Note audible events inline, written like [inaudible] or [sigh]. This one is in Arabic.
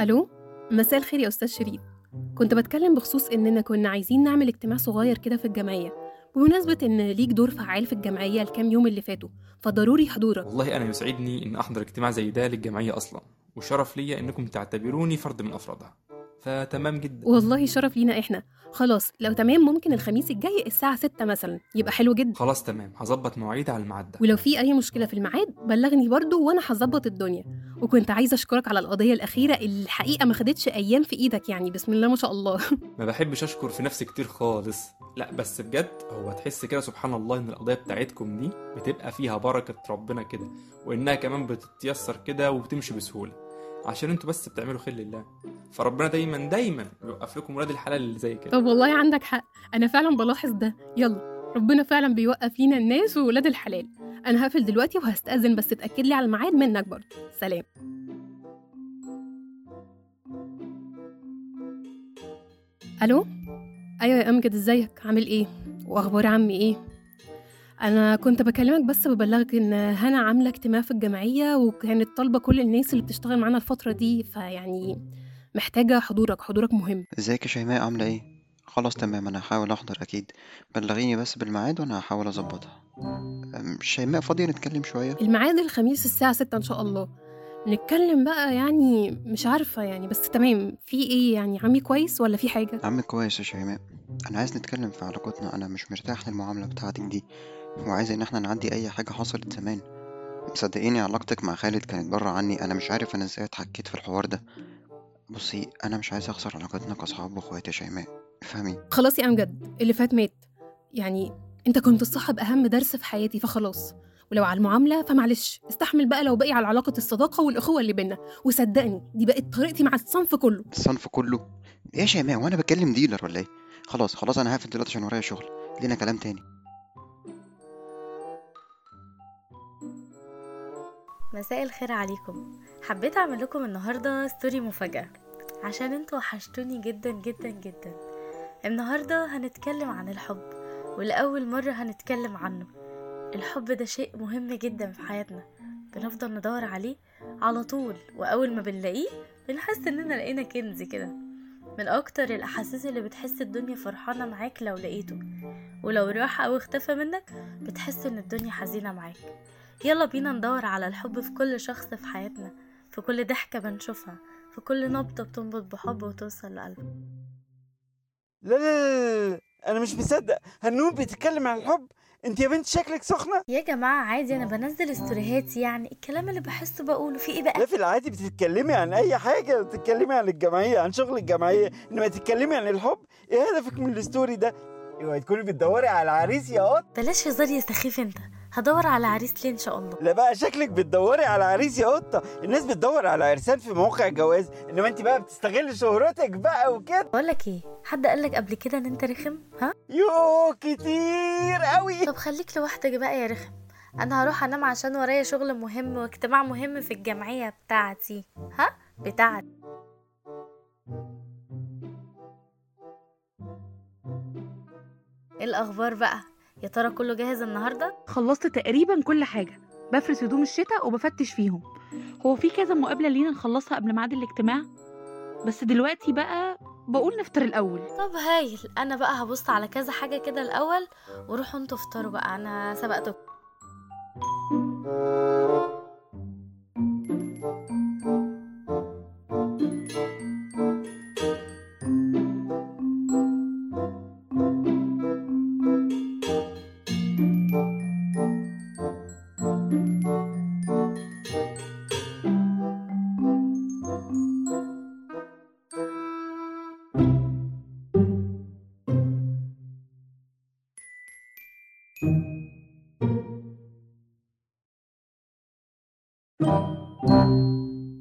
ألو؟ مساء الخير يا أستاذ شريف. كنت بتكلم بخصوص إننا كنا عايزين نعمل اجتماع صغير كده في الجمعية. بمناسبة إن ليك دور فعال في الجمعية الكام يوم اللي فاتوا فضروري حضورك. والله أنا يسعدني إن أحضر اجتماع زي ده للجمعية أصلا وشرف ليا إنكم تعتبروني فرد من أفرادها. فتمام جدا. والله شرف لينا إحنا. خلاص لو تمام ممكن الخميس الجاي الساعة 6 مثلا. يبقى حلو جدا. خلاص تمام. هظبط مواعيد على الميعاد ده. ولو في أي مشكلة في الميعاد بلغني برضو وأنا هظبط الدنيا. وكنت عايزة أشكرك على القضية الأخيرة اللي الحقيقة ما خدتش أيام في إيدك يعني. بسم الله ما شاء الله. [laughs] ما بحبش أشكر في نفسي كتير خالص. لا بس بجد هو تحس كده سبحان الله إن القضية بتاعتكم دي بتبقى فيها بركة ربنا كده وإنها كمان بتتيسر كده وبتمشي بسهولة. عشان أنتوا بس بتعملوا خير لله. فربنا دايما دايما بيوقف لكم ولاد الحلال اللي زي كده. طب والله عندك حق. أنا فعلا بلاحظ ده. يلا ربنا فعلا بيوقف لينا الناس وولاد الحلال. أنا هقفل دلوقتي وهستأذن بس تأكد لي على الميعاد منك برضه. سلام. ألو؟ أيوة يا أمجد إزيك؟ عامل إيه؟ وأخبار عمي إيه؟ أنا كنت بكلمك بس ببلغك إن هنا عاملة اجتماع في الجمعية وكانت طالبة كل الناس اللي بتشتغل معانا الفترة دي فيعني محتاجة حضورك حضورك مهم. إزيك يا شيماء؟ عاملة إيه؟ خلاص تمام أنا هحاول أحضر أكيد. بلغيني بس بالميعاد وأنا هحاول أظبطها. أم، شيماء فاضية نتكلم شوية؟ الميعاد الخميس الساعة 6 إن شاء الله. نتكلم بقى يعني مش عارفة يعني بس تمام. في إيه يعني؟ عمي كويس ولا في حاجة؟ عم كويس يا شيماء. أنا عايز نتكلم في علاقتنا. أنا مش مرتاح للمعاملة بتاعتك دي. وعايز إن إحنا نعدي أي حاجة حصلت زمان. صدقيني علاقتك مع خالد كانت بره عني. أنا مش عارف أنا إزاي اتحكيت في الحوار ده. بصي أنا مش عايز أخسر علاقتنا كأصحاب واخوات يا شيماء. افهمي خلاص يا أمجد اللي فات مات. يعني أنت كنت صاحب أهم درس في حياتي فخلاص. ولو على المعاملة فمعلش استحمل بقى لو باقي على علاقة الصداقة والأخوة اللي بينا. وصدقني دي بقت طريقتي مع الصنف كله. الصنف كله؟ إيه يا شيماء وأنا بكلم dealer ولا إيه؟ خلاص خلاص أنا هقفل دلوقتي عشان ورايا شغل. لينا كلام تاني. مساء الخير عليكم. حبيت أعمل لكم النهارده story مفاجأة. عشان أنتوا وحشتوني جدا جدا جدا. النهارده هنتكلم عن الحب ولاول مرة هنتكلم عنه. الحب ده شيء مهم جدا في حياتنا. بنفضل ندور عليه على طول وأول ما بنلاقيه بنحس إننا لقينا كنز كده. من أكتر الأحاسيس اللي بتحس الدنيا فرحانة معاك لو لقيته ولو راح أو اختفى منك بتحس إن الدنيا حزينة معاك. يلا بينا ندور على الحب في كل شخص في حياتنا في كل ضحكة بنشوفها في كل نبضة بتنبض بحب وتوصل لقلبك. لا لا لا, لا. أنا مش مصدق. هنوم بتتكلم عن الحب؟ انت يا بنت شكلك سخنة؟ يا جماعة عادي أنا بنزل استوريهاتي يعني الكلام اللي بحسه بقوله في إيه بقى؟ لا في العادي بتتكلمي عن أي حاجة بتتكلمي عن الجمعية عن شغل الجمعية. إنما تتكلمي عن الحب إيه هدفك من الستوري ده؟ اوعي تكوني بتدوري على عريس يا قط. بلاش هزار يا سخيف أنت. هدور على عريس ليه إن شاء الله؟ لا بقى شكلك بتدوري على عريس يا قطة. الناس بتدور على عرسان في مواقع الجواز إنما انت بقى بتستغل شهرتك بقى وكده. بقولك إيه حد قالك قبل كده إن أنت رخم؟ ها؟ يو كتير قوي طب خليك لوحدك بقى يا رخم. أنا هروح أنام عشان ورايا شغل مهم واجتماع مهم في الجمعية بتاعتي. ها؟ بتاعتي. إيه الأخبار بقى؟ يا ترى كله جاهز النهارده؟ خلصت تقريبا كل حاجة. بفرز هدوم الشتاء وبفتش فيهم. هو في كذا مقابلة لينا نخلصها قبل ميعاد الاجتماع؟ بس دلوقتي بقى بقول نفطر الأول. طب هايل. أنا بقى هبص على كذا حاجة كده الأول وروحوا أنتوا افطروا بقى. أنا سبقتكم. You